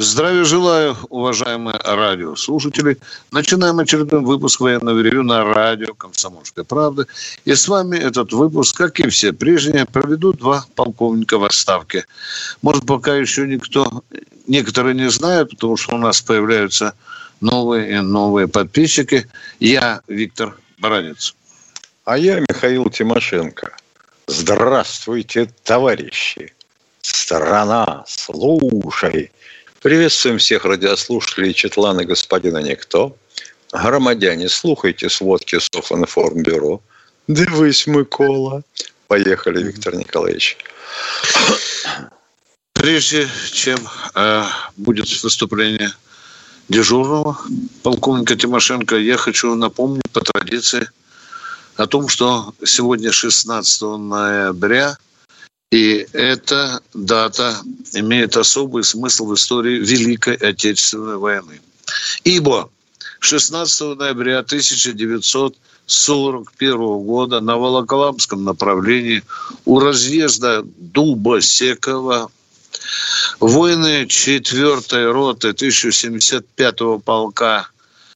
Здравия желаю, уважаемые радиослушатели. Начинаем очередной выпуск военного ревю на радио «Комсомольская правда». И с вами этот выпуск, как и все прежние, проведут два полковника в отставке. Может, пока еще никто, некоторые не знают, потому что у нас появляются новые и новые подписчики. Я Виктор Баранец. А я Михаил Тимошенко. Здравствуйте, товарищи! Страна, слушай! Приветствуем всех радиослушателей Четлана господина Никто. Громадяне, слухайте сводки Софинформбюро. Дивись, Микола. Поехали, Виктор Николаевич. Прежде чем э, будет выступление дежурного полковника Тимошенко, я хочу напомнить по традиции о том, что сегодня 16 ноября – и эта дата имеет особый смысл в истории Великой Отечественной войны. Ибо 16 ноября 1941 года на Волоколамском направлении у разъезда Дубосекова воины 4-й роты 1075-го полка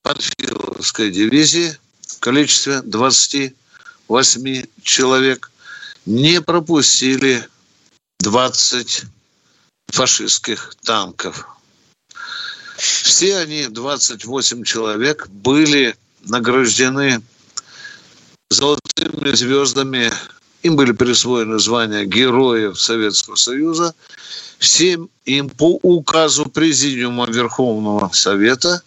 Панфиловской дивизии в количестве 28 человек не пропустили 20 фашистских танков. Все они, 28 человек, были награждены золотыми звездами. Им были присвоены звания Героев Советского Союза. Всем им по указу Президиума Верховного Совета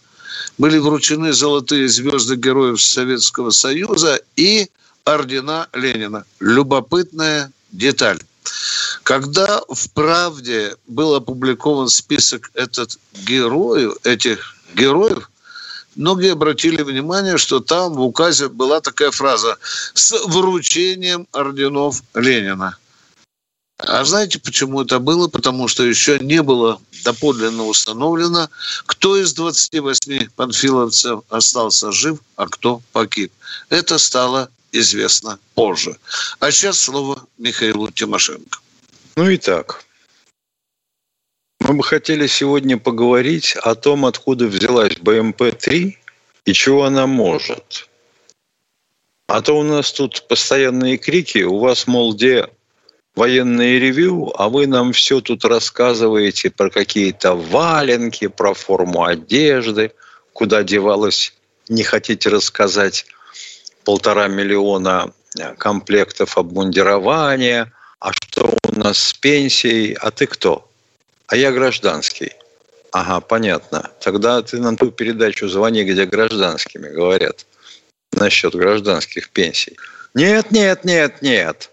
были вручены золотые звезды Героев Советского Союза и ордена Ленина. Любопытная деталь. Когда в «Правде» был опубликован список этот героев, этих героев, многие обратили внимание, что там в указе была такая фраза «с вручением орденов Ленина». А знаете, почему это было? Потому что еще не было доподлинно установлено, кто из 28 панфиловцев остался жив, а кто погиб. Это стало известно позже. А сейчас слово Михаилу Тимошенко. Ну и так. Мы бы хотели сегодня поговорить о том, откуда взялась БМП-3 и чего она может. А то у нас тут постоянные крики, у вас, мол, где военные ревью, а вы нам все тут рассказываете про какие-то валенки, про форму одежды, куда девалась, не хотите рассказать полтора миллиона э, комплектов обмундирования, а что у нас с пенсией, а ты кто? А я гражданский. Ага, понятно. Тогда ты на ту передачу звони, где гражданскими говорят насчет гражданских пенсий. Нет, нет, нет, нет.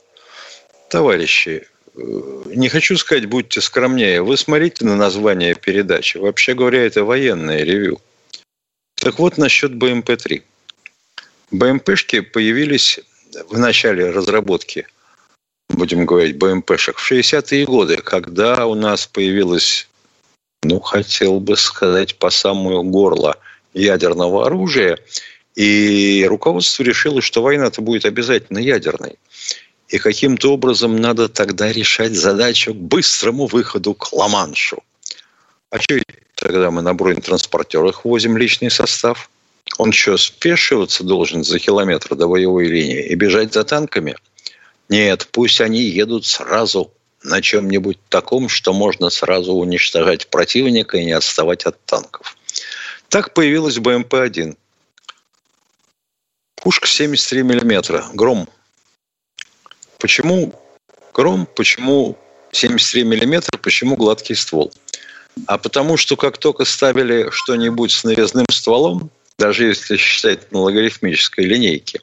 Товарищи, э, не хочу сказать, будьте скромнее. Вы смотрите на название передачи. Вообще говоря, это военное ревю. Так вот, насчет БМП-3. БМПшки появились в начале разработки, будем говорить, БМПшек в 60-е годы, когда у нас появилось, ну, хотел бы сказать, по самое горло ядерного оружия, и руководство решило, что война-то будет обязательно ядерной. И каким-то образом надо тогда решать задачу к быстрому выходу к Ла-Маншу. А что тогда мы на бронетранспортерах возим личный состав? Он что, спешиваться должен за километр до боевой линии и бежать за танками? Нет, пусть они едут сразу на чем-нибудь таком, что можно сразу уничтожать противника и не отставать от танков. Так появилась БМП-1. Пушка 73 миллиметра. Гром. Почему гром? Почему 73 миллиметра? Почему гладкий ствол? А потому что как только ставили что-нибудь с навязным стволом, даже если считать на логарифмической линейке,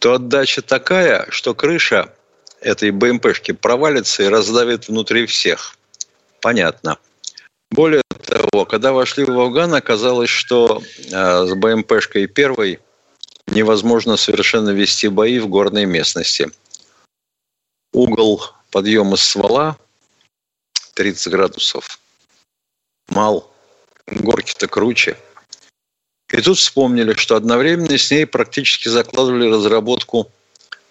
то отдача такая, что крыша этой БМПшки провалится и раздавит внутри всех. Понятно. Более того, когда вошли в Афган, оказалось, что э, с БМПшкой первой невозможно совершенно вести бои в горной местности. Угол подъема ствола 30 градусов. Мал. Горки-то круче. И тут вспомнили, что одновременно с ней практически закладывали разработку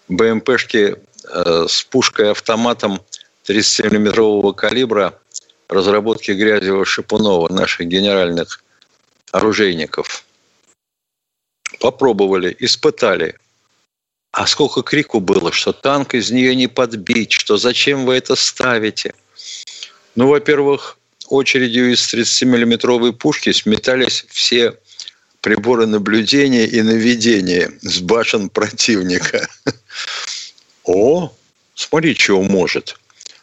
БМПшки э, с пушкой-автоматом 37-миллиметрового калибра разработки Грязева-Шипунова, наших генеральных оружейников. Попробовали, испытали. А сколько крику было, что танк из нее не подбить, что зачем вы это ставите? Ну, во-первых, очередью из 30-миллиметровой пушки сметались все приборы наблюдения и наведения с башен противника. О, смотри, чего может.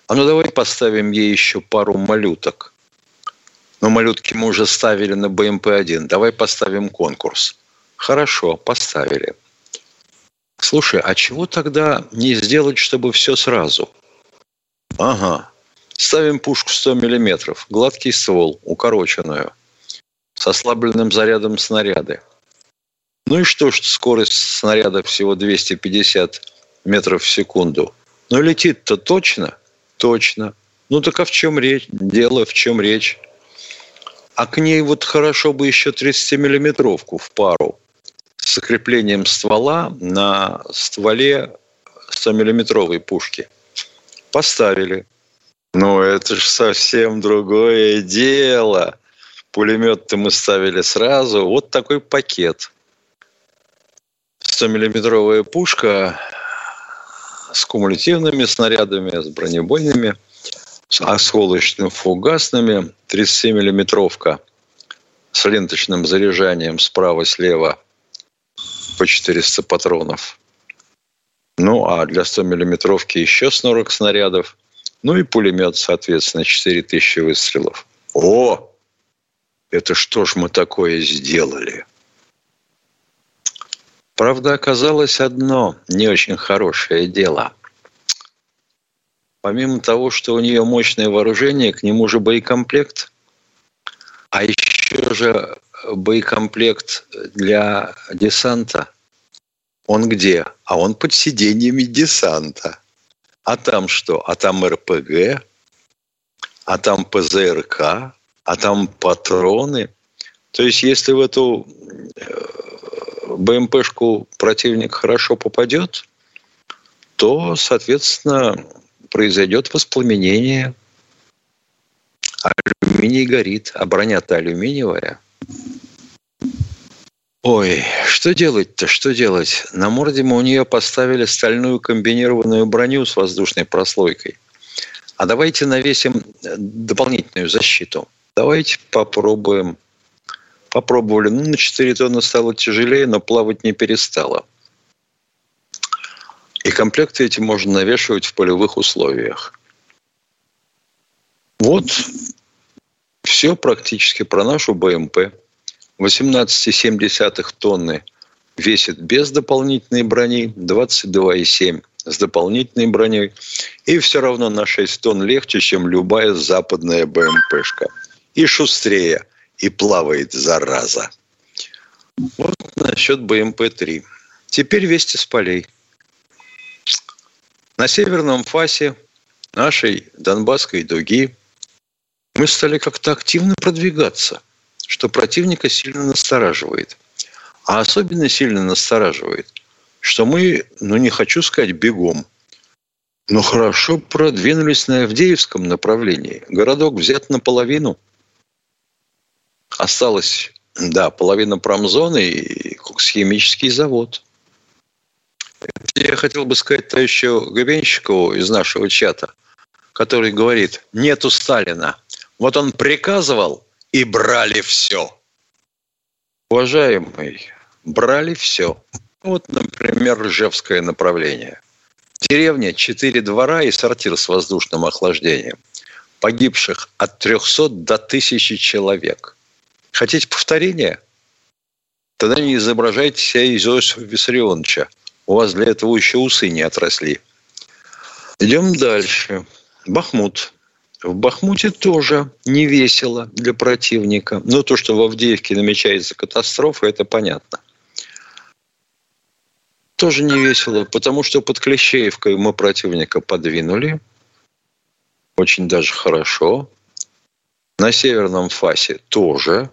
А ну давай поставим ей еще пару малюток. Но малютки мы уже ставили на БМП-1. Давай поставим конкурс. Хорошо, поставили. Слушай, а чего тогда не сделать, чтобы все сразу? Ага. Ставим пушку 100 миллиметров, гладкий ствол, укороченную, ослабленным зарядом снаряды. Ну и что, что скорость снаряда всего 250 метров в секунду. Но летит-то точно? Точно. Ну так а в чем речь? Дело в чем речь? А к ней вот хорошо бы еще 30-миллиметровку в пару с закреплением ствола на стволе 100-миллиметровой пушки. Поставили. Ну, это же совсем другое дело. Пулемет-то мы ставили сразу. Вот такой пакет. 100-миллиметровая пушка с кумулятивными снарядами, с бронебойными, с осколочно-фугасными, 37-миллиметровка с ленточным заряжанием справа-слева по 400 патронов. Ну, а для 100-миллиметровки еще снорок снарядов – ну и пулемет, соответственно, 4000 выстрелов. О! Это что ж мы такое сделали? Правда, оказалось одно не очень хорошее дело. Помимо того, что у нее мощное вооружение, к нему же боекомплект. А еще же боекомплект для десанта. Он где? А он под сиденьями десанта. А там что? А там РПГ, а там ПЗРК, а там патроны. То есть, если в эту э, БМПшку противник хорошо попадет, то, соответственно, произойдет воспламенение. Алюминий горит, а броня-то алюминиевая. Ой, что делать-то, что делать? На морде мы у нее поставили стальную комбинированную броню с воздушной прослойкой. А давайте навесим дополнительную защиту. Давайте попробуем. Попробовали. Ну, на 4 тонны стало тяжелее, но плавать не перестало. И комплекты эти можно навешивать в полевых условиях. Вот все практически про нашу БМП. 18,7 тонны весит без дополнительной брони, 22,7 с дополнительной броней. И все равно на 6 тонн легче, чем любая западная БМПшка. И шустрее, и плавает зараза. Вот насчет БМП-3. Теперь вести с полей. На северном фасе нашей Донбасской дуги мы стали как-то активно продвигаться что противника сильно настораживает. А особенно сильно настораживает, что мы, ну не хочу сказать бегом, но хорошо продвинулись на Авдеевском направлении. Городок взят наполовину. Осталось, да, половина промзоны и химический завод. Я хотел бы сказать товарищу Габенщикову из нашего чата, который говорит, нету Сталина. Вот он приказывал, и брали все. Уважаемый, брали все. Вот, например, Ржевское направление. Деревня, четыре двора и сортир с воздушным охлаждением. Погибших от 300 до 1000 человек. Хотите повторения? Тогда не изображайте себя Иосифа Виссарионовича. У вас для этого еще усы не отросли. Идем дальше. Бахмут. В Бахмуте тоже не весело для противника. Но то, что в Авдеевке намечается катастрофа, это понятно. Тоже не весело, потому что под Клещеевкой мы противника подвинули. Очень даже хорошо. На северном фасе тоже.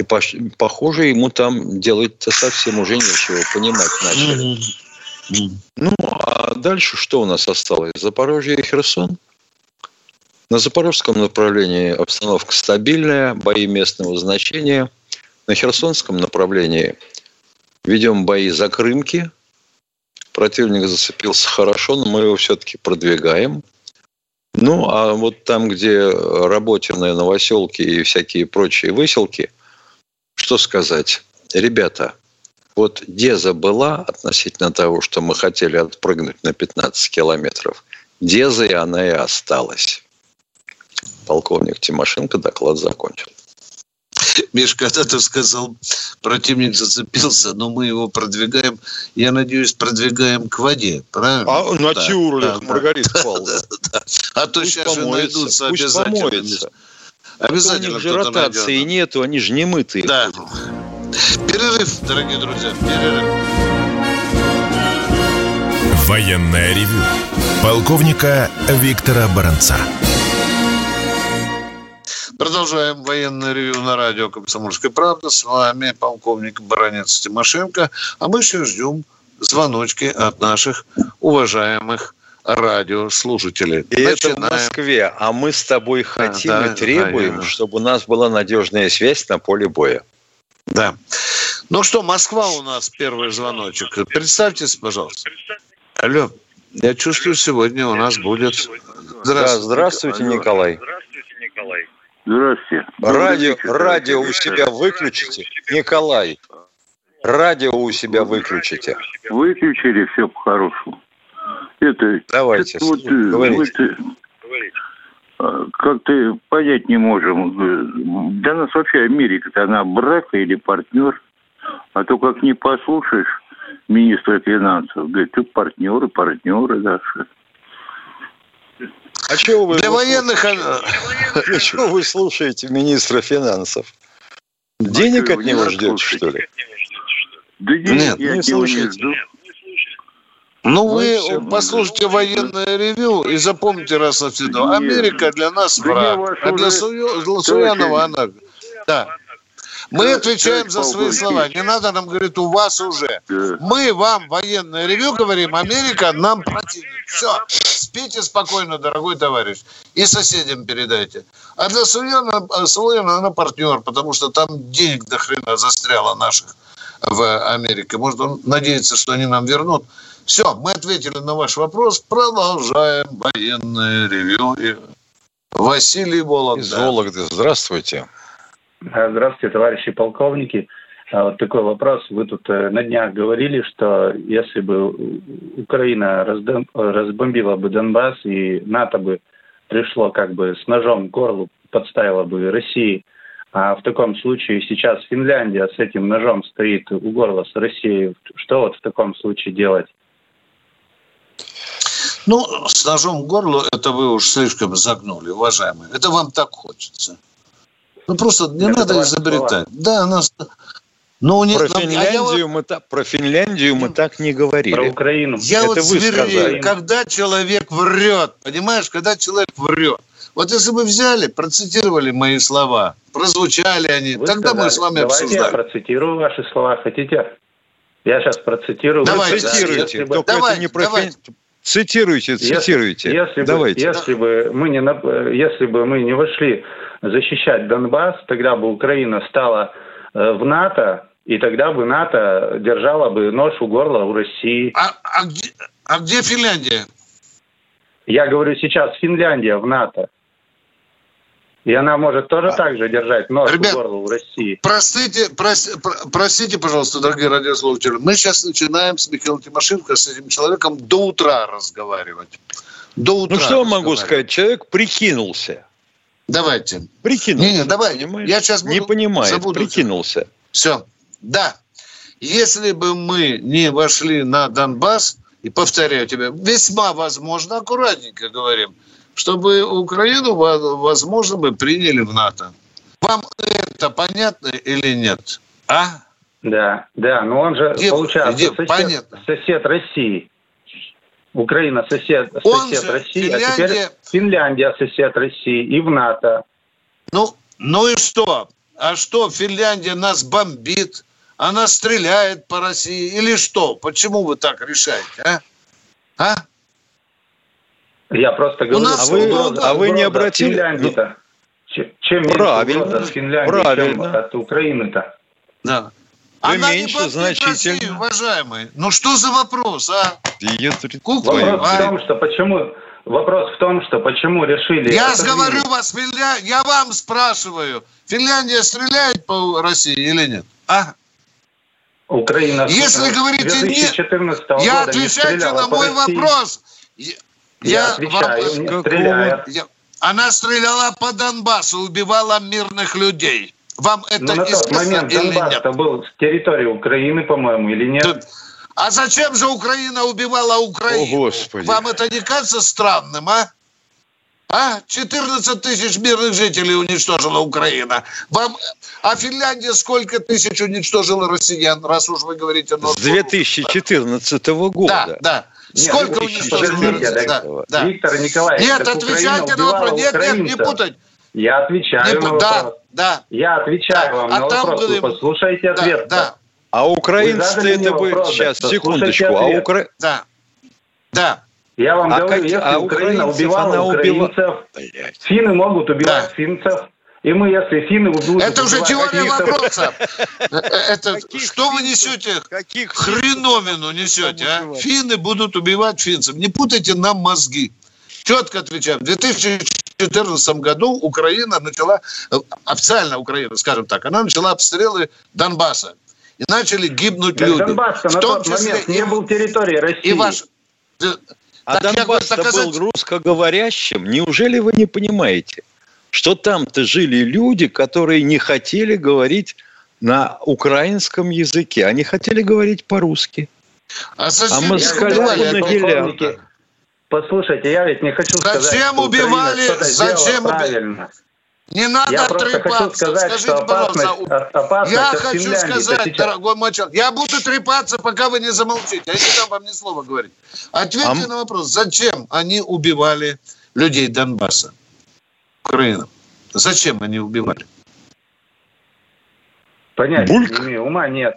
И похоже, ему там делать-то совсем уже нечего, понимать начали. Ну, а дальше что у нас осталось? Запорожье и Херсон? На запорожском направлении обстановка стабильная, бои местного значения. На херсонском направлении ведем бои за Крымки. Противник зацепился хорошо, но мы его все-таки продвигаем. Ну, а вот там, где работенные новоселки и всякие прочие выселки, что сказать? Ребята, вот Деза была относительно того, что мы хотели отпрыгнуть на 15 километров. Деза и она и осталась. Полковник Тимошенко доклад закончил. Миш, когда ты сказал, противник зацепился, но мы его продвигаем, я надеюсь, продвигаем к воде, правильно? А на да, тюрлях, да, Маргарита да, Павловна. Да, да, А то пусть сейчас помоется, же найдутся пусть обязательно. Помоется. Обязательно у них же ротации найдет. нету, они же не мытые. Да. Перерыв, дорогие друзья, перерыв. Военная ревю. Полковника Виктора Баранца. Продолжаем военное ревю на радио «Комсомольская правда». С вами полковник Баранец Тимошенко. А мы еще ждем звоночки от наших уважаемых радиослушателей. И Начинаем. это в Москве. А мы с тобой хотим да, и требуем, да, чтобы у нас была надежная связь на поле боя. Да. Ну что, Москва у нас первый звоночек. Представьтесь, пожалуйста. Алло. Я чувствую, сегодня у нас будет... Здравствуйте, да, здравствуйте Николай. Здравствуйте, Николай. Здравствуйте. Радио, радио у себя выключите. Николай, радио у себя выключите. Выключили все по-хорошему. Это, Давайте, это, вот, говорите. Вот, как-то понять не можем. Для нас вообще Америка-то она брак или партнер. А то как не послушаешь министра финансов, говорит, ты партнеры, партнеры наши. А чего вы Для военных... А чего вы слушаете министра финансов? Денег а от него ждете, что ли? Да нет, я не слушайте. Не ну, ну, вы все, послушайте ну, военное ревю и запомните раз навсегда. Америка для нас враг, а для, Су... для Суянова она... Да. Мы отвечаем за свои слова. Не надо нам говорить, у вас уже. Мы вам военное ревю говорим, Америка нам противник. Все. Спите спокойно, дорогой товарищ. И соседям передайте. А для Суяна, Суяна она партнер, потому что там денег до хрена застряло наших в Америке. Может, он надеется, что они нам вернут. Все, мы ответили на ваш вопрос. Продолжаем военное ревю. Василий Вологда. Из Вологды. Здравствуйте. Здравствуйте, товарищи полковники. А вот такой вопрос. Вы тут э, на днях говорили, что если бы Украина разбомбила бы Донбасс и НАТО бы пришло как бы с ножом к горлу, подставила бы России, а в таком случае сейчас Финляндия с этим ножом стоит у горла с Россией. Что вот в таком случае делать? Ну, с ножом к горлу это вы уж слишком загнули, уважаемые. Это вам так хочется. Ну просто не Это надо изобретать. Да, она... Но не, про, нам, Финляндию а мы так, про Финляндию мы так не говорили. Про Украину. Я Это вот вы сказали. когда человек врет, понимаешь, когда человек врет. Вот если бы взяли, процитировали мои слова, прозвучали они, вы тогда сказали. мы с вами Давайте обсуждали. я процитирую ваши слова, хотите? Я сейчас процитирую. Давай, цитируйте. Да, Только давай, это не про давай. Цитируйте, цитируйте. Если, если Давайте. Бы, если, бы мы не, если бы мы не вошли защищать Донбасс, тогда бы Украина стала э, в НАТО, и тогда бы НАТО держала бы нож у горла у России. А, а, где, а где Финляндия? Я говорю сейчас Финляндия в НАТО. И она может тоже а, так же держать нож Ребят, у горла у России. Простите, прости, простите, пожалуйста, дорогие радиослушатели. Мы сейчас начинаем с Михаилом Тимошенко, с этим человеком до утра разговаривать. До утра ну, что могу сказать? Человек прикинулся. Давайте. Прикинулся. Не, не, давай. Понимаешь? Я сейчас буду, Не забуду. прикинулся. Все. Да. Если бы мы не вошли на Донбасс, и повторяю тебе, весьма возможно, аккуратненько говорим, чтобы Украину, возможно, бы приняли в НАТО. Вам это понятно или нет? А? Да, да, но он же, Где- получается, где? сосед, Понятно. сосед России. Украина сосед, Он сосед же, России, а Финляндия- теперь Финляндия сосед России и в НАТО. Ну, ну и что? А что, Финляндия нас бомбит? Она стреляет по России? Или что? Почему вы так решаете, а? А? Я просто говорю, нас что вы- угроза- а вы не обратили- Финляндии-то? Чем меньше Правильно, угроза от Финляндии, правильно. чем от Украины-то? Да. Вы Она меньше не значительно. Россию, уважаемые. Ну что за вопрос, а? Вопрос а? в том, что почему... Вопрос в том, что почему решили... Я говорю вас, Финля... я вам спрашиваю, Финляндия стреляет по России или нет? А? Украина Если говорите нет, 2014 Я не отвечайте на мой России. вопрос. Я, Я, отвечаю, вам- не какого- я- она стреляла по Донбассу, убивала мирных людей. Вам это Но Ну, на тот известно момент или нет? Донбасс-то был с территории Украины, по-моему, или нет? Тут- А зачем же Украина убивала Украину? О, Господи. Вам это не кажется странным, а? А? 14 тысяч мирных жителей уничтожила Украина. Вам... А Финляндия сколько тысяч уничтожила россиян, раз уж вы говорите... С норм- 2014 Да, года. да. Нет, Сколько вы уничтожила подождите, россиян? так Да, да. Виктор Николаевич, Нет, отвечайте на вопрос. Нет, нет, не путать. Я Не отвечаю на пу- Да, вопрос. да, Я отвечаю Да, вам а на там вопрос. были- Вы послушайте да, ответ. да, А украинцы это бы... вопрос, Сейчас, секундочку. А, укра... да, да. Я вам А говорю, какие- если а Украина убивала она убила- украинцев, финны могут убивать Да. финцев. И мы, если финны будут Это уже теория вопроса. Э, Это что вы несете? Каких Хреновину несете, а? Финны будут убивать финцев. Не путайте нам мозги. Четко отвечаем. В 2014 году Украина начала, э, официально Украина, скажем так, она начала обстрелы Донбасса. И начали гибнуть Так люди. Донбасс-то В на том тот числе момент не и- был территорией России. и ваш... А Так Донбасс-то доказать- был русскоговорящим. Неужели вы не понимаете, что там-то жили люди, которые не хотели говорить на украинском языке, они хотели говорить по-русски. А, зачем А москаля убивали? на полковники, гелях. Послушайте, я ведь не хочу Зачем сказать, что убивали? Зачем сделала уби- правильно. Не надо Я просто хочу трепаться. сказать, Скажите, опасность, пожалуйста, опасность Я от хочу Финляндии сказать, сейчас- дорогой мой человек, я буду трепаться, пока вы не замолчите. Я не дам вам ни слова говорить. Ответьте А на вопрос, зачем они убивали людей Донбасса, Украины? Зачем они убивали? Понятия Бульк. не имею, ума нет.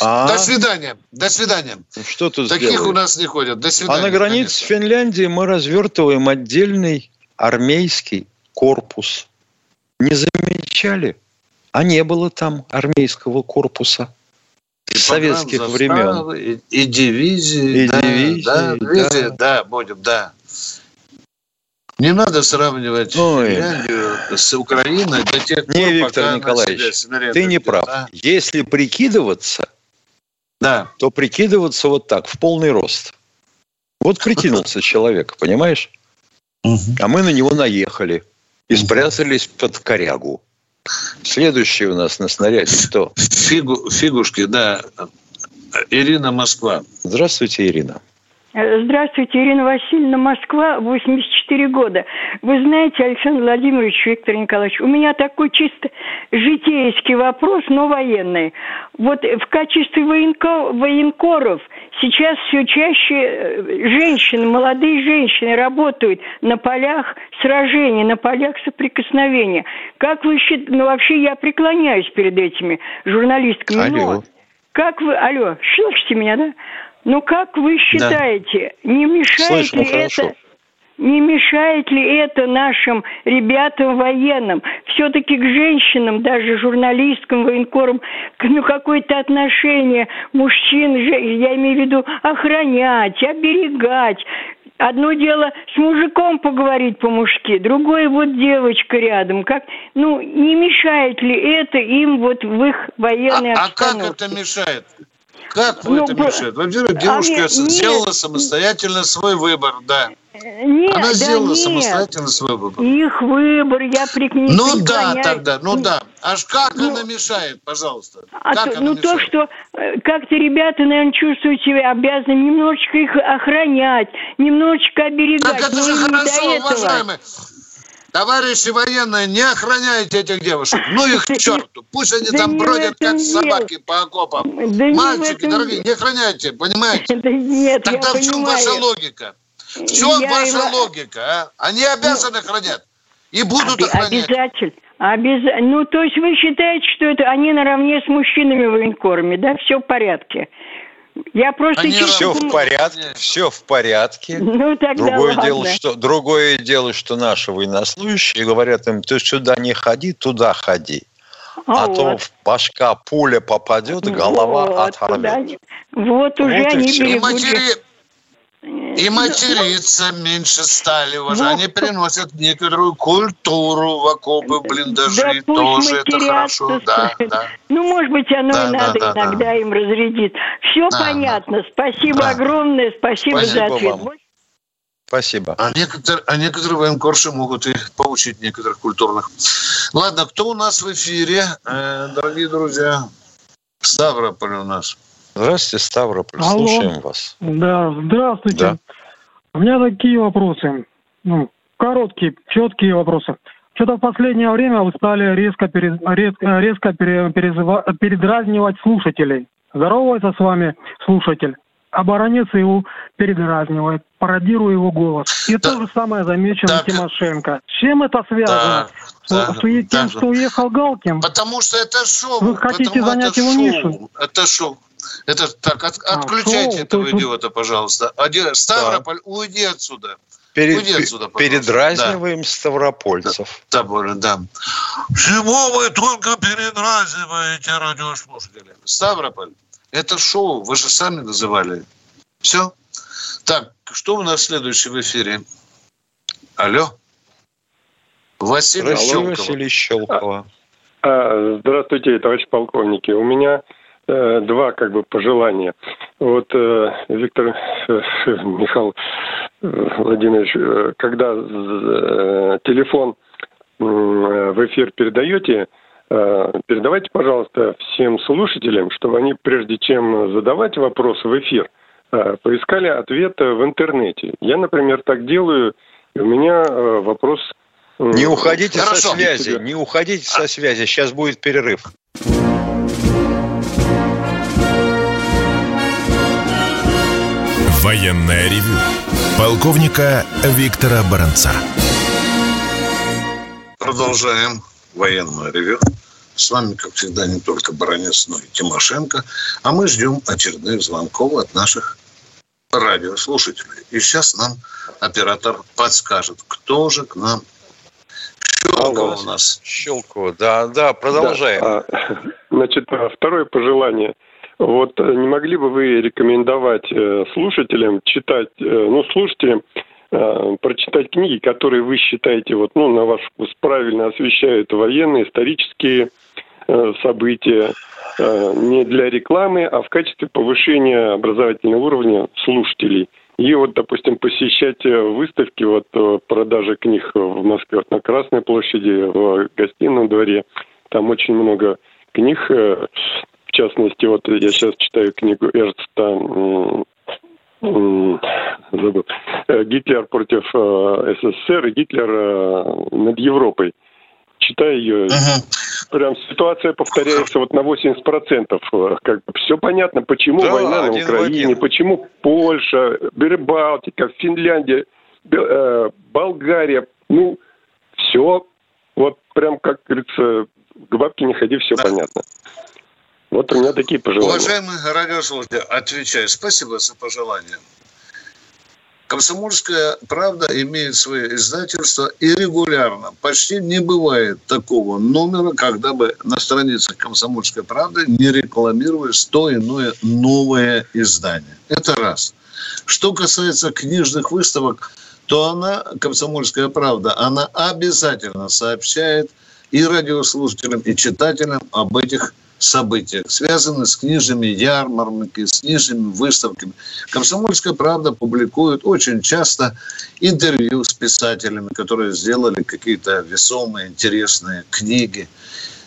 А До свидания. До свидания. что тут Таких сделали? у нас не ходят. До свидания. А на границе с конечно. Финляндией мы развертываем отдельный армейский корпус. Не замечали? А не было там армейского корпуса с советских времен. И, и дивизии. И да, дивизии, Да, да. дивизии, да, будем, да. Не надо сравнивать Ой. Финляндию с Украиной до тех пор, Не, пока Виктор Николаевич, Ты не прав. Да, Если прикидываться, да. то прикидываться вот так, в полный рост. Вот прикинулся человек, понимаешь? А мы на него наехали и спрятались под корягу. Следующий у нас на снаряде кто? Фигу, фигушки, да. Ирина Москва. Здравствуйте, Ирина. Э, Здравствуйте, Ирина Васильевна, Москва, 84 года. Вы знаете, Александр Владимирович, Виктор Николаевич, у меня такой чисто житейский вопрос, но военный. Вот в качестве военко- военкоров сейчас все чаще э, женщины, молодые женщины работают на полях сражений, на полях соприкосновения. Как вы считаете, ну вообще я преклоняюсь перед этими журналистками. но Алло. как вы, алло, слышите меня, да? Ну как вы считаете, не мешает Слышно ли хорошо. это, не мешает ли это нашим ребятам военным, все-таки к женщинам, даже журналисткам, военкорам, ну какое-то отношение мужчин, я имею в виду охранять, оберегать. Одно дело с мужиком поговорить по-мужски, другое вот девочка рядом. Как, ну, не мешает ли это им вот в их А, военной а как обстановке? это мешает? Как Ну, это б- мешает? Во-первых, а девушка мне- сделала нет. самостоятельно свой выбор, да. Нет, Она да сделала нет. самостоятельно свой выбор. Их выбор, я прик... не Ну да, тогда, ну да. Аж как Ну, она мешает, пожалуйста? А как то- она ну то, мешает? что э, как-то ребята, наверное, чувствуют себя обязанными немножечко их охранять, немножечко оберегать. Так это же хорошо, уважаемые. Товарищи военные, не охраняйте этих девушек. Ну их к черту. Пусть они Да там бродят, как собаки по окопам. Да Мальчики, дорогие, не охраняйте, понимаете? Да нет, Тогда в чем понимаю. ваша логика? В чем Я ваша его- логика? А? Они обязаны охранять. И будут Обе- охранять. Обязательно. Обяза- Ну, то есть вы считаете, что это они наравне с мужчинами в военкорме, да? Все в порядке. Я просто... Они честно Все в порядке, все в порядке. Ну, тогда Другое ладно. дело, что другое дело, что наши военнослужащие говорят им: ты сюда не ходи, туда ходи. А, вот. то в башка пуля попадет, голова Вот, оторвет. туда- Вот уже Вот и они. И, берегут... матери... И материться меньше стали уже. Вот. Они приносят некоторую культуру в окопы, блиндажи. Да Тоже это хорошо. Да, да. Ну, может быть, оно Да, и да, надо да, да. иногда им разрядить. Все Да, понятно. Спасибо Да. огромное. Спасибо, Спасибо за ответ. вам. Спасибо. А некоторые, а некоторые военкорши могут и поучить некоторых культурных. Ладно, кто у нас в эфире? Э, дорогие друзья, Ставрополь у нас. Здравствуйте, Ставрополь. Алло. Слушаем вас. Да, здравствуйте. Да. У меня такие вопросы. Ну, короткие, четкие вопросы. Что-то в последнее время вы стали резко, перез- резко, резко пере- передразнивать слушателей. Здоровается с вами слушатель. Оборонец его передразнивает, пародируя его голос. И Да. то же самое замечено Так. Тимошенко. С чем это связано? Так, что и тем, так. что уехал Галкин? Потому что это шоу. Вы хотите потому занять его шоу. нишу? Это шоу. Это так, от- А, отключайте шоу, этого то есть- идиота, пожалуйста. Оди- Ставрополь, уйди отсюда. Пере- Уйди отсюда, пожалуйста. передразниваем ставропольцев. Да, Боря, да. Чего вы только передразниваете радиослушателей? Ставрополь, это шоу, вы же сами называли. Все? Так, что у нас следующий в эфире? Алло? Василий Здравствуйте, Щелков. Василий Щелкова. А, Здравствуйте, товарищ полковники. У меня два как бы пожелания. Вот э, Виктор э, Михаил э, Владимирович, э, когда э, телефон м, в эфир передаете, э, передавайте, пожалуйста, всем слушателям, чтобы они, прежде чем задавать вопросы в эфир, э, поискали ответ в интернете. Я, например, так делаю, и у меня э, вопрос... м, Не уходите Хорошо. со связи, не уходите со связи, сейчас будет перерыв. Военное ревю полковника Виктора Баранца. Продолжаем военное ревю. С вами, как всегда, не только Баранец, но и Тимошенко. А мы ждем очередных звонков от наших радиослушателей. И сейчас нам оператор подскажет, кто же к нам. Щелкова у нас. Щелкова, да, да, продолжаем. Да, а, Значит, а, второе пожелание. Вот э, не могли бы вы рекомендовать э, слушателям читать, э, ну, слушателям прочитать книги, которые вы считаете, вот, ну, на ваш вкус, правильно освещают военные, исторические события, не для рекламы, а в качестве повышения образовательного уровня слушателей. И вот, допустим, посещать выставки, вот продажа книг в Москве, вот на Красной площади, в гостином дворе. Там очень много книг, частности, вот я сейчас читаю книгу м, забыл, э, Гитлер против э, СССР и Гитлер э, над Европой. Читаю ее, Мгм. прям ситуация повторяется вот на 80%. Э, Как бы все понятно, почему Да, война на Украине, почему Польша, Прибалтика, Финляндия, Болгария. Ну, все, вот прям, как говорится, к бабке не ходи, все Да. понятно. Вот у меня такие пожелания. Уважаемый радиослушатель, отвечаю. Спасибо за пожелание. Комсомольская правда имеет свое издательство и регулярно, почти не бывает такого номера, когда бы на страницах Комсомольской правды не рекламировалось то иное новое издание. Это раз. Что касается книжных выставок, то она, Комсомольская правда, она обязательно сообщает и радиослушателям, и читателям об этих событиях, связанных с книжными ярмарками, с книжными выставками. Комсомольская правда публикует очень часто интервью с писателями, которые сделали какие-то весомые, интересные книги.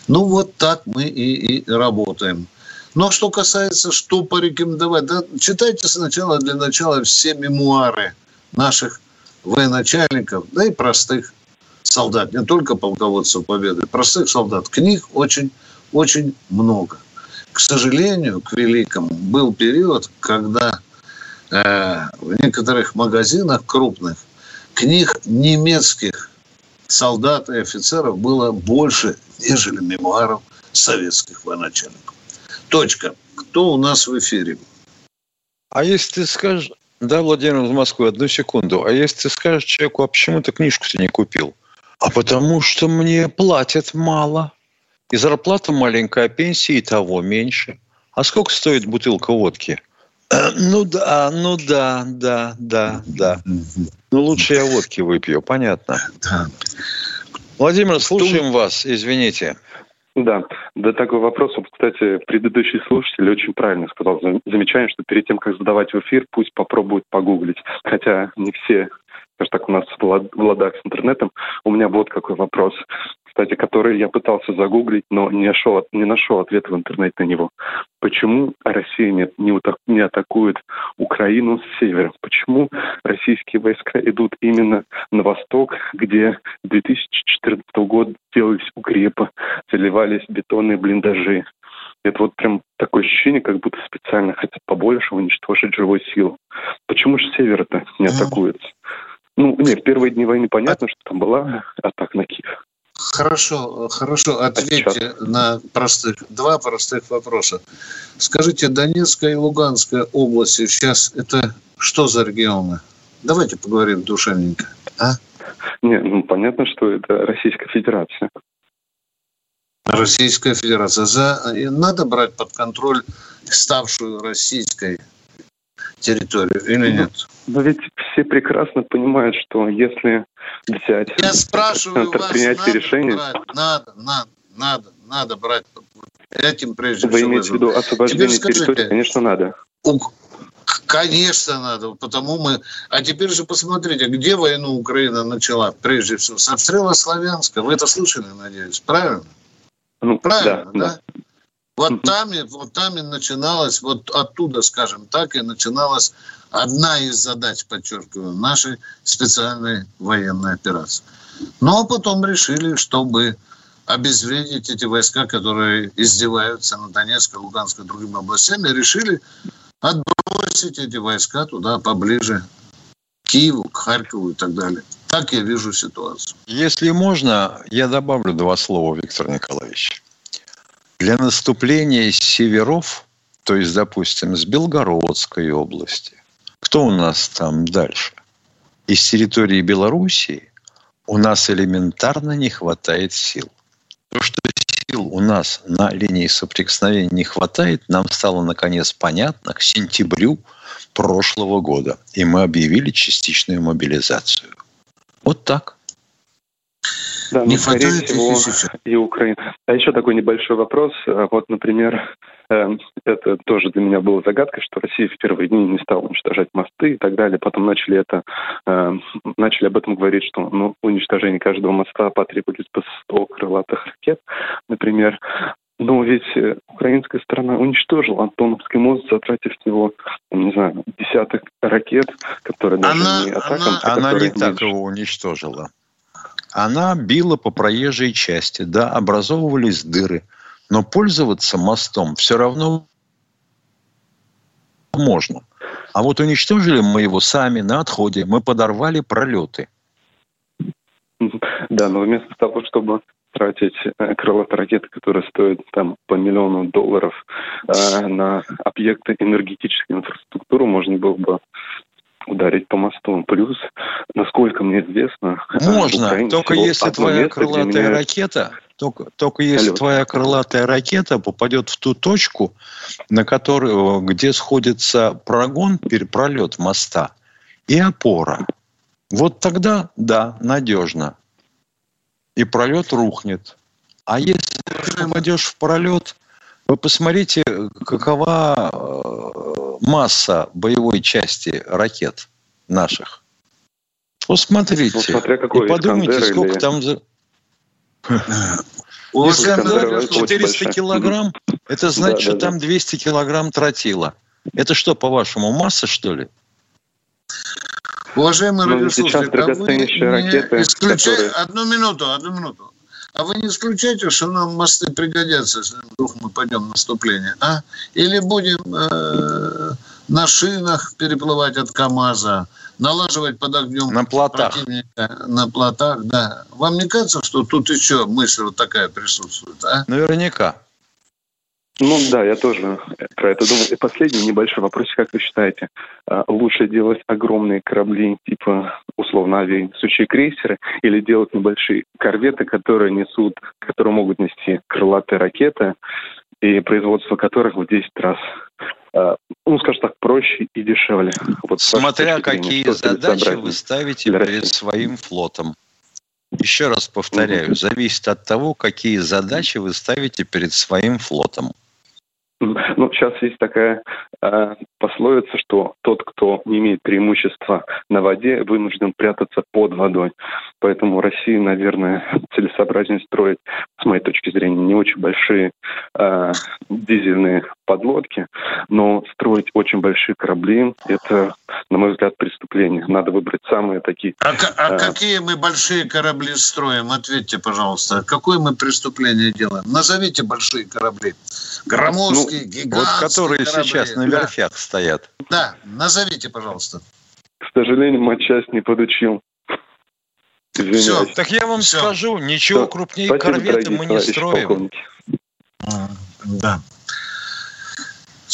Ну, вот так мы и, и работаем. Но что касается, что порекомендовать, да, читайте сначала для начала все мемуары наших военачальников, да и простых солдат, не только полководцев Победы, простых солдат, книг очень, очень много. К сожалению, к великому, был период, когда э, в некоторых магазинах крупных книг немецких солдат и офицеров было больше, нежели мемуаров советских военачальников. Точка. Кто у нас в эфире? А если ты скажешь... Да, Владимир из Москвы, одну секунду. А если ты скажешь человеку, а почему ты книжку-то не купил? А потому что мне платят мало. И зарплата маленькая, а пенсии и того меньше. А сколько стоит бутылка водки? Э, ну да, ну да, да, да, да. Ну лучше я водки выпью, понятно. Владимир, слушаем вас, извините. Да, да такой вопрос. Вот, кстати, предыдущий слушатель очень правильно сказал. Замечаем, что перед тем, как задавать в эфир, пусть попробуют погуглить. Хотя не все, скажем так, у нас в ладах с интернетом. У меня вот какой вопрос кстати, который я пытался загуглить, но не нашел, не нашел ответа в интернете на него. Почему Россия не, не, не атакует Украину с севера? Почему российские войска идут именно на восток, где 2014 года делались укрепы, заливались бетонные блиндажи? Это вот прям такое ощущение, как будто специально хотят побольше уничтожить живой силу. Почему же север-то не атакуется? Ну, нет, в первые дни войны понятно, что там была атака на Киев. Хорошо, хорошо. Ответьте на простых, два простых вопроса. Скажите, Донецкая и Луганская области сейчас это что за регионы? Давайте поговорим душевненько. А? Не, ну понятно, что это Российская Федерация. Российская Федерация. За... Надо брать под контроль ставшую российской территорию или нет? Но ведь все прекрасно понимают, что если взять... Я спрашиваю вас, принять надо решение... брать, надо, надо, надо, надо брать этим прежде Вы всего. имеете в виду освобождение территории? Конечно, надо. Конечно, надо, потому мы... А теперь же посмотрите, где войну Украина начала, прежде всего, с обстрела Славянска. Вы это слышали, надеюсь, правильно? Ну, Правильно, да? да? Вот там, вот там и начиналась, вот оттуда, скажем так, и начиналась одна из задач, подчеркиваю, нашей специальной военной операции. Но потом решили, чтобы обезвредить эти войска, которые издеваются на Донецкой, Луганской и другими областями, решили отбросить эти войска туда поближе к Киеву, к Харькову и так далее. Так я вижу ситуацию. Если можно, я добавлю два слова, Виктор Николаевич. Для наступления с северов, то есть, допустим, с Белгородской области, кто у нас там дальше? Из территории Белоруссии у нас элементарно не хватает сил. То, что сил у нас на линии соприкосновения не хватает, нам стало наконец понятно к сентябрю прошлого года. И мы объявили частичную мобилизацию. Вот так. Да, не ну, скорее всего, и Украина. А еще такой небольшой вопрос. А вот, например, эм, это тоже для меня была загадка, что Россия в первые дни не стала уничтожать мосты и так далее. Потом начали это, эм, начали об этом говорить, что ну, уничтожение каждого моста потребуется по 100 крылатых ракет, например. Но ведь э, украинская сторона уничтожила Антоновский мост, затратив всего, не знаю, десяток ракет, которые даже она, не атакам. Она, она не так его уничтожила она била по проезжей части, да, образовывались дыры. Но пользоваться мостом все равно можно. А вот уничтожили мы его сами на отходе. Мы подорвали пролеты. Да, но вместо того, чтобы тратить э, крылатые ракеты, которые стоят там по миллиону долларов э, на объекты энергетической инфраструктуры, можно было бы ударить по мосту. Плюс, насколько мне известно... Можно, только если твоя крылатая меня... ракета... Только, только если Алло. твоя крылатая ракета попадет в ту точку, на которую, где сходится прогон, пролет моста и опора. Вот тогда, да, надежно. И пролет рухнет. А если ты попадешь в пролет, вы посмотрите, какова э, масса боевой части ракет наших. Посмотрите. Ну, смотря какой и подумайте, сколько или... там за... Если 400 килограмм, это значит, что там 200 килограмм тротила. Это что, по-вашему, масса, что ли? Уважаемые Ну, радиослушатели, сейчас а вы не ракеты, исключай- которые- Одну минуту, одну минуту. А вы не исключаете, что нам мосты пригодятся, если вдруг мы пойдем в наступление, а? Или будем э, на шинах переплывать от КАМАЗа, налаживать под огнем На плотах. противника на плотах, да. Вам не кажется, что тут еще мысль вот такая присутствует, а? Наверняка. Ну да, я тоже про это думал. И последний небольшой вопрос, как вы считаете, а, лучше делать огромные корабли типа условно авианесущие крейсеры или делать небольшие корветы, которые несут, которые могут нести крылатые ракеты и производство которых в 10 раз, а, ну скажем так, проще и дешевле. Вот Смотря какие задачи вы ставите перед своим флотом. Еще раз повторяю, зависит от того, какие задачи вы ставите перед своим флотом. Ну, сейчас есть такая э, пословица, что тот, кто не имеет преимущества на воде, вынужден прятаться под водой. Поэтому России, наверное, целесообразнее строить, с моей точки зрения, не очень большие э, дизельные подлодки, но строить очень большие корабли – это, на мой взгляд, преступление. Надо выбрать самые такие А, а А. какие мы большие корабли строим? Ответьте, пожалуйста. Какое мы преступление делаем? Назовите большие корабли. Громоздкие, Вот гигантские которые корабли. сейчас на Да. верфях стоят. Да, назовите, пожалуйста. К сожалению, матчасть не подучил. Извиняюсь. Всё. Так я вам Всё. скажу, ничего Всё. крупнее Спасибо, корветы мы не строим. полковники. Да.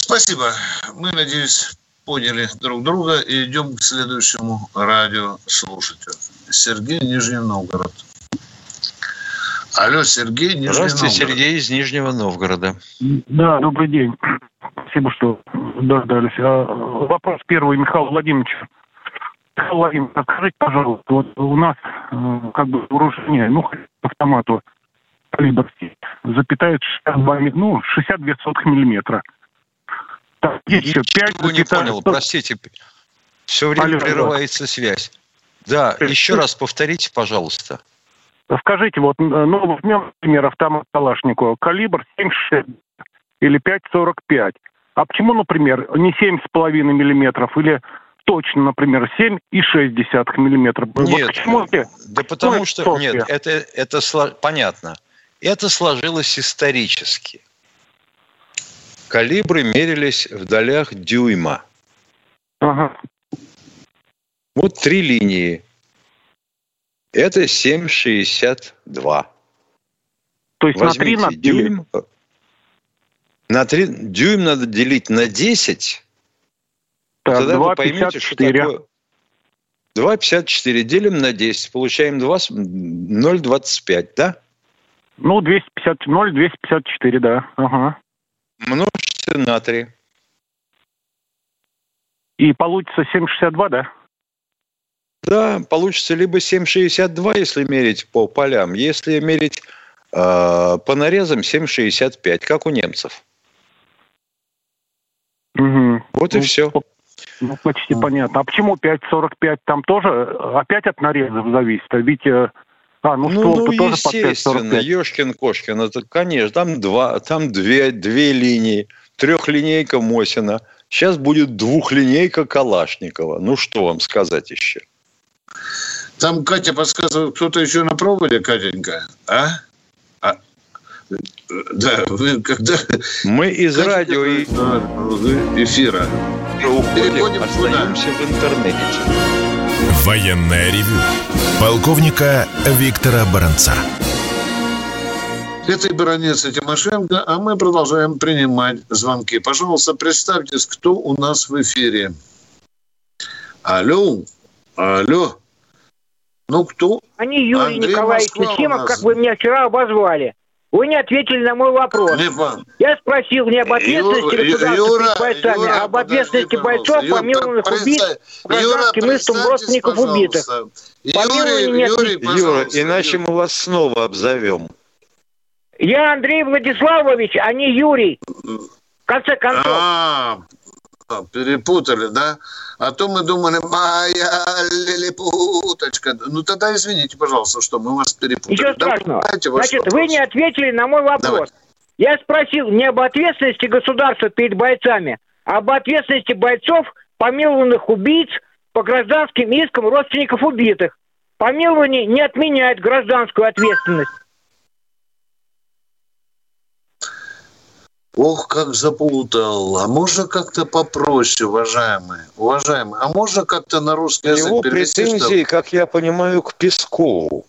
Спасибо. Мы, надеюсь, поняли друг друга и идем к следующему радиослушателю. Сергей Нижний Новгород. Алло, Сергей Нижний Здравствуйте, Новгород. Сергей из Нижнего Новгорода. Да, добрый день. Спасибо, что дождались. А, Вопрос первый Михаил Владимирович. Михаил Владимирович, скажите, пожалуйста, вот у нас э, как бы вооружение, ну, автомату калибр 7, запятает 62, ми- ну, 62 сотых миллиметра. Есть еще 5 Ничего не понял, простите. Все время Алло, да. прерывается связь. Да, Э, еще э. раз повторите, пожалуйста. Скажите, вот, ну, возьмем, например, автомат Калашникова, калибр 7,60 или 5,45. А почему, например, не 7,5 миллиметров или точно, например, 7,6 миллиметров? Вот Нет, почему эти- Да потому Ну, что, это нет, это, это сло- понятно. Это сложилось исторически. Калибры мерились в долях дюйма. Ага. Вот три линии. Это 7,62. То есть на 3 Возьмите надо делить? дюйм. На 3, дюйм надо делить на 10. Так, Тогда вы поймете, что 2,54. такое... 2,54 делим на 10. Получаем 2, 0,25, да? Ну, 250, 0, 254, да. Ага. Множьте на 3. И получится 7,62, да? Да, получится либо 7,62, если мерить по полям. Если мерить э, по нарезам, 7,65, как у немцев. Угу. Вот и Ну, все. Ну, почти понятно. А почему 5,45? Там тоже опять от нарезов зависит. А ведь... э, А, ну, Ну, ну, тоже естественно, 5,45. Ешкин-Кошкин, это, конечно, там, два, там две, две линии, трехлинейка Мосина. Сейчас будет двухлинейка Калашникова. Ну, что вам сказать еще? Там Катя подсказывает, кто-то еще на проводе, Катенька, а? А? Да, вы когда... Мы из Катенька, радио и эфира. уходим, Переходим куда? остаемся в интернете. Военное ревю полковника Виктора Баранца. Это и баронец Тимошенко, а мы продолжаем принимать звонки. Пожалуйста, представьтесь, кто у нас в эфире. Алло, алло. Ну, кто? Они Юрий Андрей Николаевич Ефимов, как вы меня вчера обозвали. Вы не ответили на мой вопрос. Не пон- Я спросил не об ответственности Ю- государства перед бойцами, Юра, а об ответственности бойцов, Юра, помилованных убийц, гражданским представьтесь, родственников убитых. пожалуйста. Юрий, нет. Юрий, Юра, иначе мы вас снова обзовем. Я Андрей Владиславович, а не Юрий. В конце концов. А, а, перепутали, да? А то мы думали, моя лилипуточка. Ну тогда извините, пожалуйста, что мы вас перепутали. Ничего страшного. Давайте Значит, вы вопрос. не ответили на мой вопрос. Давай. Я спросил не об ответственности государства перед бойцами, а об ответственности бойцов, помилованных убийц, по гражданским искам родственников убитых. Помилование не отменяет гражданскую ответственность. Ох, как запутал. А можно как-то попроще, уважаемые? Уважаемые, а можно как-то на русский язык Его перевести? претензии, что- как я понимаю, к Пескову.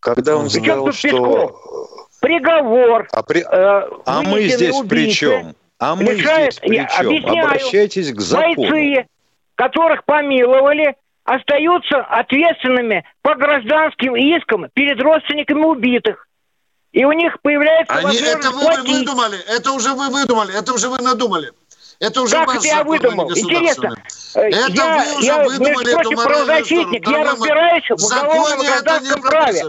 Когда он Причем сказал, что... Приговор. А, при- э, а мы здесь при убийце чем? А мы лишает- здесь при я чем? объясняю. Обращайтесь к закону. Бойцы, которых помиловали, остаются ответственными по гражданским искам перед родственниками убитых. И у них появляется Они, возможность это вы платить. выдумали, это уже вы выдумали, это уже вы надумали. Это уже Как это я выдумал? Интересно, Это я, вы уже я, выдумали эту правозащитник, я разбираюсь в уголовном гражданском праве.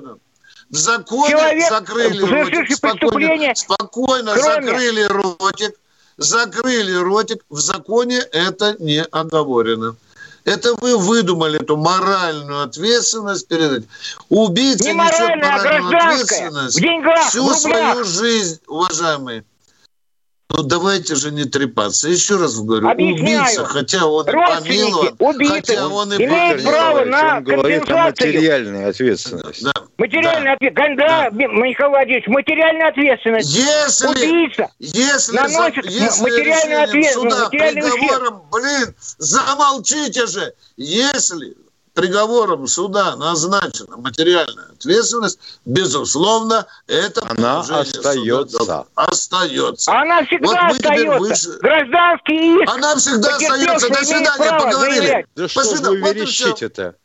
В законе Человек, закрыли ротик, спокойно, спокойно кроме- закрыли ротик, закрыли ротик. В законе это не оговорено. Это вы выдумали эту моральную ответственность перед. Убийца Не несет а гражданская. ответственность В деньгах, в всю рублях. свою жизнь, уважаемые. Ну давайте же не трепаться. Еще раз говорю, Объясняю. убийца, хотя он и помилован, убитых хотя он и помилован. право на Он говорит о компенсацию. материальной ответственности. Да. Материальная ответственность. Да, Михаил Владимирович, материальная ответственность. Если, Убийца если, наносит за- если материальную ответственность, суда материальный ущерб. приговором, блин, замолчите же, если приговором суда назначена материальная ответственность, безусловно, это Она остается. суда остается. Она всегда Вот остается. выше- Гражданский иск. Она всегда остается. До свидания, поговорили. заявлять. Да что вы Вот всё. верещите-то?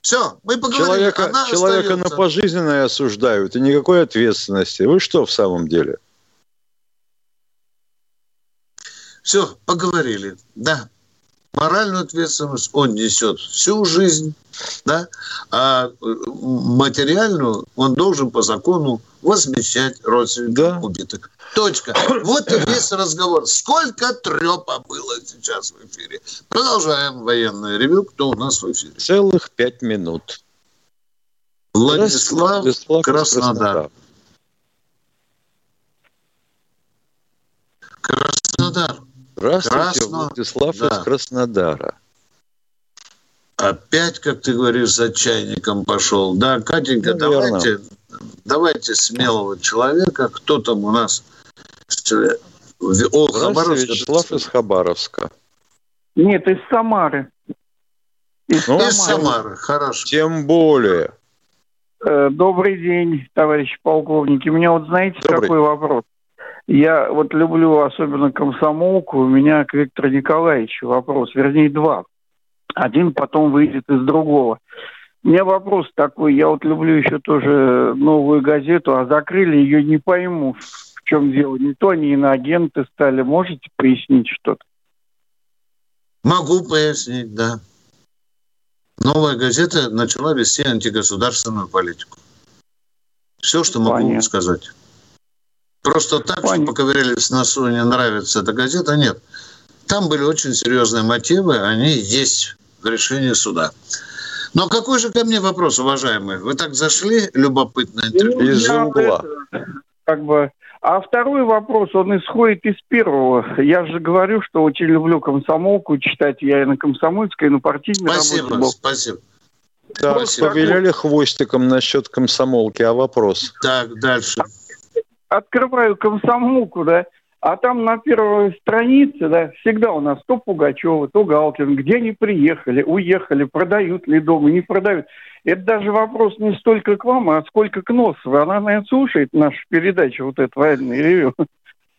Все, мы поговорили. Человека, Она человека на остается. пожизненное осуждают, и никакой ответственности. Вы что в самом деле? Все, поговорили. Да, моральную ответственность он несет всю жизнь, да, а материальную он должен по закону возмещать родственникам Да. убитых. Точка. Вот и весь разговор. Сколько трепа было сейчас в эфире. Продолжаем военное ревю. Кто у нас в эфире? Целых пять минут. Владислав, Владислав из Краснодар. Краснодар. Здравствуйте, Красно- Владислав да. из Краснодара. Опять, как ты говоришь, за чайником пошел. Да, Катенька, Наверно. давайте, давайте смелого человека. Кто там у нас? О, Здравствуйте, Хабаровск. Вячеслав из Хабаровска. Нет, из Самары. Из Ну, Из Самары. Хорошо. Тем более. Э, Добрый день, товарищи полковники. У меня вот знаете Добрый. какой вопрос? Я вот люблю особенно комсомолку. У меня к Виктору Николаевичу вопрос, вернее два. Один потом выйдет из другого. У меня вопрос такой, я вот люблю еще тоже новую газету, а закрыли ее, не пойму, в чем дело. Не то они иноагенты стали. Можете пояснить что-то? Могу пояснить, да. Новая газета начала вести антигосударственную политику. Все, что могу Понятно. сказать. Просто так, что Понятно. поковырялись в носу, не нравится эта газета, нет. Там были очень серьезные мотивы, они есть в решении суда. Но какой же ко мне вопрос, уважаемые? Вы так зашли, любопытное интервью. Из угла. как бы. А второй вопрос, он исходит из первого. Я же говорю, что очень люблю комсомолку читать. Я и на комсомольской, и на партийной работе Спасибо, был. спасибо. Так, Спасибо. повеляли хвостиком насчет комсомолки. А вопрос? Так, дальше. Открываю комсомолку, да, а там на первой странице, да, всегда у нас то Пугачева, то Галкин, где они приехали, уехали, продают ли дома, не продают. Это даже вопрос не столько к вам, а сколько к Носовой. Она, наверное, слушает нашу передачу, вот это военное ревю.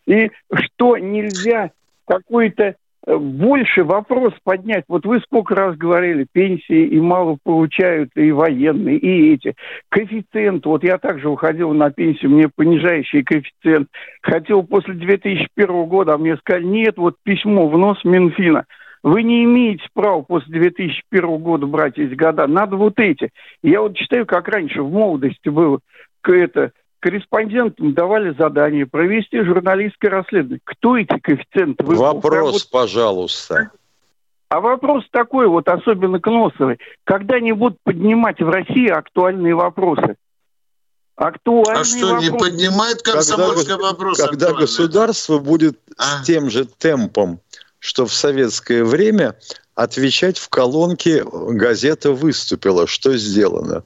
И что нельзя какой-то э, больше вопрос поднять. Вот вы сколько раз говорили, пенсии и мало получают и военные, и эти. Коэффициент, вот я также уходил на пенсию, мне понижающий коэффициент. Хотел после 2001 года, а мне сказали, нет, вот письмо в нос Минфина. Вы не имеете права после 2001 года брать эти года. Надо вот эти. Я вот читаю, как раньше в молодости было. Это, корреспондентам давали задание провести журналистское расследование. Кто эти коэффициенты? Вы- Вопрос, пожалуйста. а вопрос такой, вот особенно к Носовой. Когда они будут поднимать в России актуальные вопросы? Актуальные А что, не вопросы. поднимает Когда, комсомольский гос- вопрос? когда актуальный? государство будет А? с тем же темпом, что в советское время отвечать в колонке «Газета выступила». Что сделано?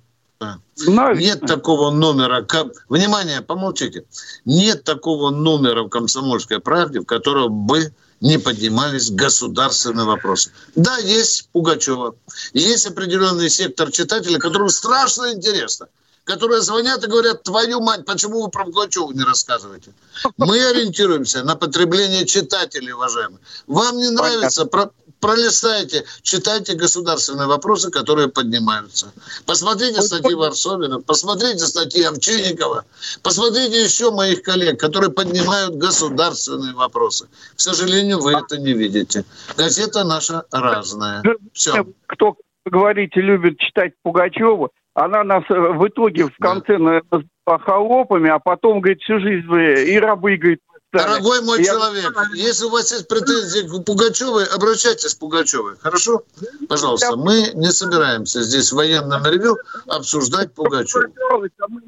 Нет такого номера. Внимание, помолчите. Нет такого номера в «Комсомольской правде», в котором бы не поднимались государственные вопросы. Да, есть Пугачева. Есть определенный сектор читателей, которым страшно интересно которые звонят и говорят, твою мать, почему вы про Пугачеву не рассказываете? Мы ориентируемся на потребление читателей, уважаемые. Вам не нравится, про, пролистайте, читайте государственные вопросы, которые поднимаются. Посмотрите статьи Варсовина, посмотрите статьи Овчинникова, посмотрите еще моих коллег, которые поднимают государственные вопросы. К сожалению, вы это не видите. Газета наша разная. Все. Кто, говорите, любит читать Пугачеву, она нас э, в итоге в конце назвала холопами, а потом, говорит, всю жизнь вы и рабы, говорит, Дорогой мой я... человек, если у вас есть претензии к Пугачевой, обращайтесь к Пугачевой. Хорошо? Пожалуйста. Мы не собираемся здесь в военном ревю обсуждать Пугачеву.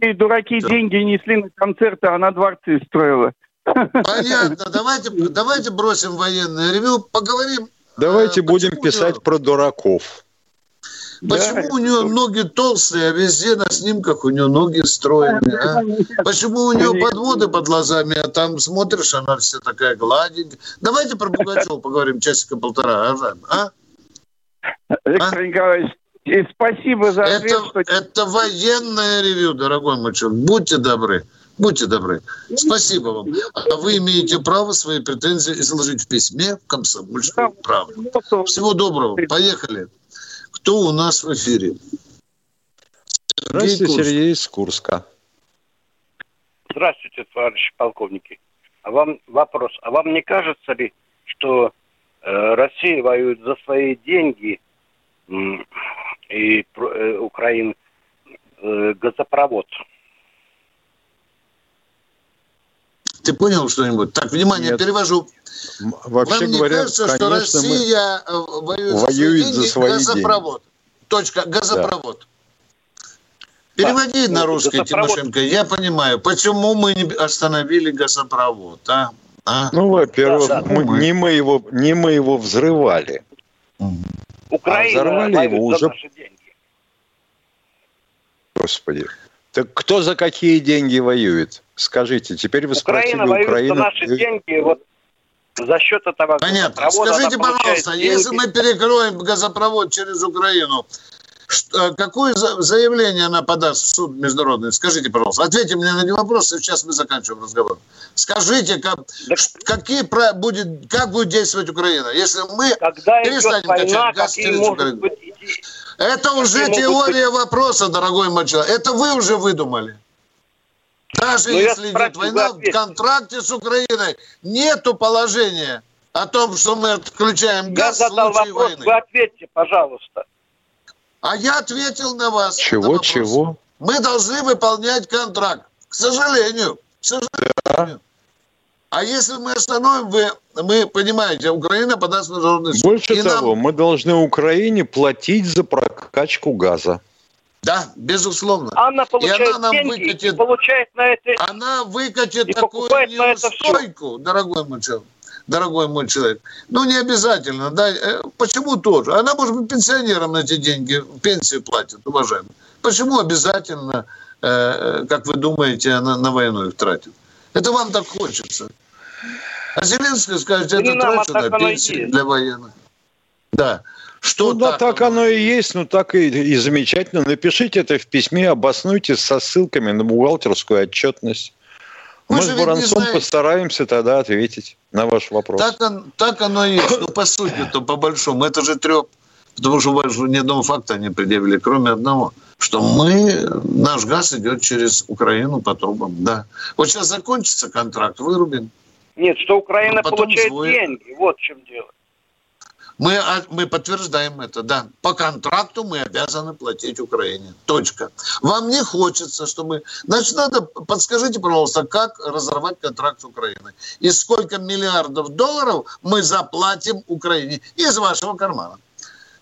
Мы, дураки, да. деньги несли на концерты, а на дворцы строила. Понятно. Давайте, давайте бросим военное ревю, поговорим. Давайте э, будем писать про дураков. Почему да. у нее ноги толстые, а везде на снимках у нее ноги стройные? А? Почему у нее подводы под глазами, а там смотришь, она вся такая гладенькая? Давайте про Пугачева поговорим часика-полтора, а? Виктор а? Николаевич, и спасибо за ответ. Это, что... это военное ревю, дорогой мой человек. Будьте добры. Будьте добры. Спасибо вам. А вы имеете право свои претензии изложить в письме в комсомольскую правду. Всего доброго. Поехали. Кто у нас в эфире? Здравствуйте, Сергей из Курска. Здравствуйте, товарищи полковники. А вам вопрос. А вам не кажется ли, что э, Россия воюет за свои деньги э, и э, Украина э, газопровод? Ты понял что-нибудь? Так, внимание, Нет. перевожу. Вообще Вам говоря, кажется, что Россия э, воюет, воюет за свои деньги? газопровод. Деньги. Точка. Газопровод. Да. Переводи да. на ну, русский, газопровод. Тимошенко. Я понимаю, почему мы не остановили газопровод, а? а? Ну, во-первых, да, да. Мы, не, мы его, не мы его взрывали. Украина а взорвали его уже... наши деньги. Господи. Так кто за какие деньги воюет? Скажите, теперь вы Украина спросили Украину... за наши деньги, вот за счет этого Понятно. Скажите, пожалуйста, деньги. если мы перекроем газопровод через Украину, что, какое заявление она подаст в суд международный? Скажите, пожалуйста. Ответьте мне на эти вопросы, сейчас мы заканчиваем разговор. Скажите, как, да. какие будет, как будет действовать Украина, если мы Когда перестанем война, качать газ через Украину? Быть, Это уже теория быть... вопроса, дорогой мой человек. Это вы уже выдумали. Даже Но ну, если идет война, в контракте с Украиной нету положения о том, что мы отключаем газ я в случае вопрос, войны. Вы ответьте, пожалуйста. А я ответил на вас. Чего, на чего? Мы должны выполнять контракт. К сожалению. К сожалению. Да. А если мы остановим, вы, мы, понимаете, Украина подаст международный суд. Больше И того, нам... мы должны Украине платить за прокачку газа. Да, безусловно. Она получает и она нам деньги выкатит, и получает на это... Она выкатит такую неустойку, дорогой мой человек. Дорогой мой человек. Ну, не обязательно. Да. Э, почему тоже? Она, может быть, пенсионерам эти деньги, пенсию платит, уважаемые. Почему обязательно, э, как вы думаете, она на войну их тратит? Это вам так хочется. А Зеленский скажет, это трачу на пенсию для военных. Да. Что ну, так, да, так оно и есть, ну так и, и замечательно. Напишите это в письме, обоснуйте со ссылками на бухгалтерскую отчетность. Вы Мы с Буранцом постараемся тогда ответить на ваш вопрос. Так, так оно и есть. Ну, по сути-то, по большому. Это же треп. Потому что больше ни одного факта не предъявили, кроме одного. Что мы, наш газ идет через Украину по трубам. Да. Вот сейчас закончится контракт, вырубим. Нет, что Украина а получает свой... деньги. Вот в чем дело. Мы, мы подтверждаем это, да. По контракту мы обязаны платить Украине. Точка. Вам не хочется, чтобы... Значит, надо... Подскажите, пожалуйста, как разорвать контракт с Украиной? И сколько миллиардов долларов мы заплатим Украине из вашего кармана?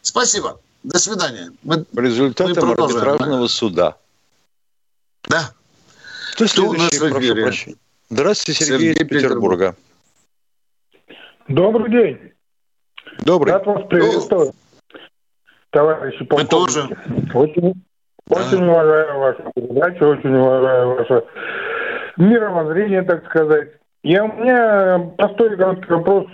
Спасибо. До свидания. Мы, Результатом мы арбитражного суда. Да. Кто, Кто у нас в эфире? Здравствуйте, Сергей, Сергей из Петербурга. Добрый день. Добрый. Рад вас приветствовать, товарищи полковники. Очень, очень уважаю вашу передачу, очень уважаю ваше мировоззрение, так сказать. Я, у меня простой короткий вопрос,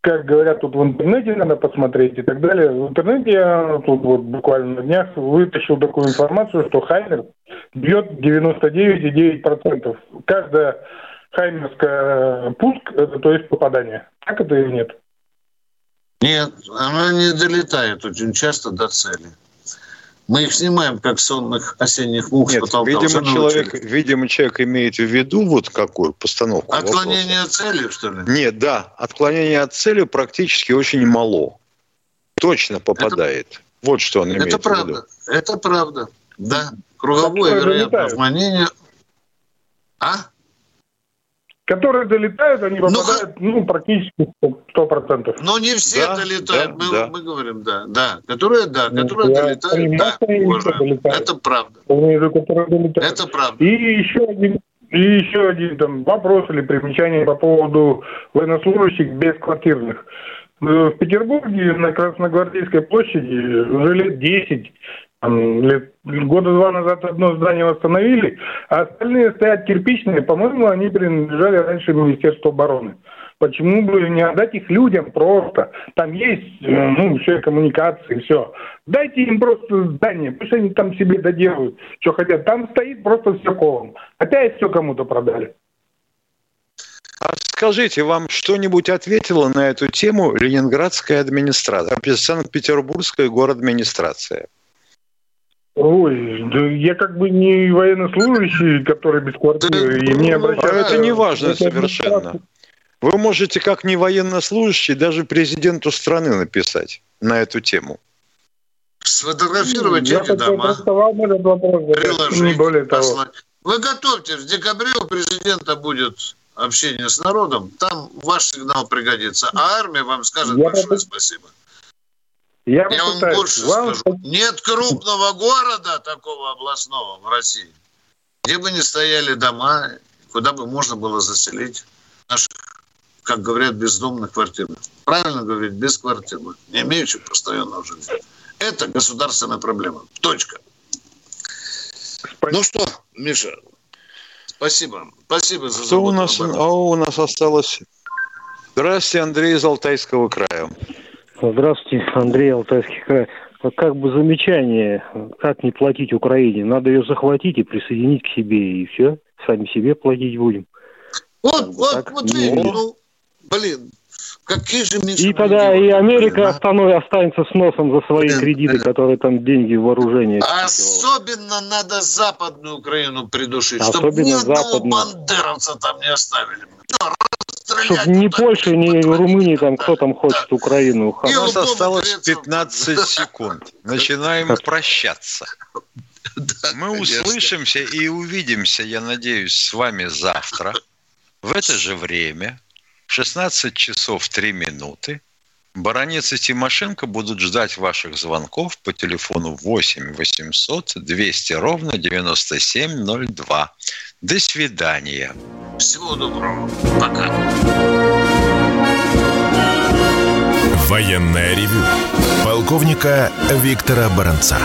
как говорят, тут в интернете надо посмотреть и так далее. В интернете я тут вот буквально на днях вытащил такую информацию, что Хаймер бьет 99,9%. Каждая хаймерская пуск, это то есть попадание. Так это или нет? Нет, она не долетает очень часто до цели. Мы их снимаем, как сонных осенних мух Нет, видимо, человек, видимо, человек имеет в виду вот какую постановку Отклонение вопроса. от цели, что ли? Нет, да, отклонение от цели практически очень мало. Точно попадает. Это, вот что он имеет это в виду. Это правда, это правда. Да, круговое вероятное отклонение. А? Которые долетают, они ну, попадают, ну, ну практически сто процентов. Но не все да, долетают, да, мы, да. мы говорим, да, да, которые, да, ну, которые долетают, да, долетают. это правда. Вижу, это правда. И еще один, и еще один там вопрос или примечание по поводу военнослужащих бесквартирных. В Петербурге на Красногвардейской площади уже лет 10 лет, года два назад одно здание восстановили, а остальные стоят кирпичные. По-моему, они принадлежали раньше Министерству обороны. Почему бы не отдать их людям просто? Там есть, э, ну, все коммуникации, все. Дайте им просто здание, пусть они там себе доделают, что хотят. Там стоит просто все колом. Опять все кому-то продали. А скажите, вам что-нибудь ответила на эту тему Ленинградская администрация, Санкт-Петербургская город администрация? Ой, да я как бы не военнослужащий, который без квартиры, и мне обращаются... А это не важно совершенно. Вы можете, как не военнослужащий, даже президенту страны написать на эту тему. Сфотографировать эти дома, приложить, не более того. Вы готовьте, в декабре у президента будет общение с народом, там ваш сигнал пригодится, а армия вам скажет я большое спасибо. Я, Я вам больше вам... скажу. Нет крупного города такого областного в России, где бы не стояли дома, куда бы можно было заселить наших, как говорят, бездомных квартир. Правильно говорить, без квартир, не имеющих постоянного жилья. Это государственная проблема. Точка. Спасибо. Ну что, Миша, спасибо. Спасибо за Что у нас, а у нас осталось? Здравствуйте, Андрей из Алтайского края. Здравствуйте, Андрей, Алтайский край. Как бы замечание, как не платить Украине? Надо ее захватить и присоединить к себе, и все. Сами себе платить будем. Вот, вот, так. вот, ну, ну, блин, Какие же И тогда и Америка да? останов, останется с носом за свои Блин, кредиты, да. которые там деньги в вооружение. Особенно надо западную Украину придушить, Особенно чтобы ни одного западную. бандеровца там не оставили. Чтобы ни Польша, ни Румыния, там кто там хочет да. Украину. У нас осталось 15 секунд. Начинаем прощаться. Мы услышимся и увидимся, я надеюсь, с вами завтра в это же время 16 часов 3 минуты. Баранец и Тимошенко будут ждать ваших звонков по телефону 8 800 200 ровно 9702. До свидания. Всего доброго. Пока. Военная ревю. Полковника Виктора Баранца.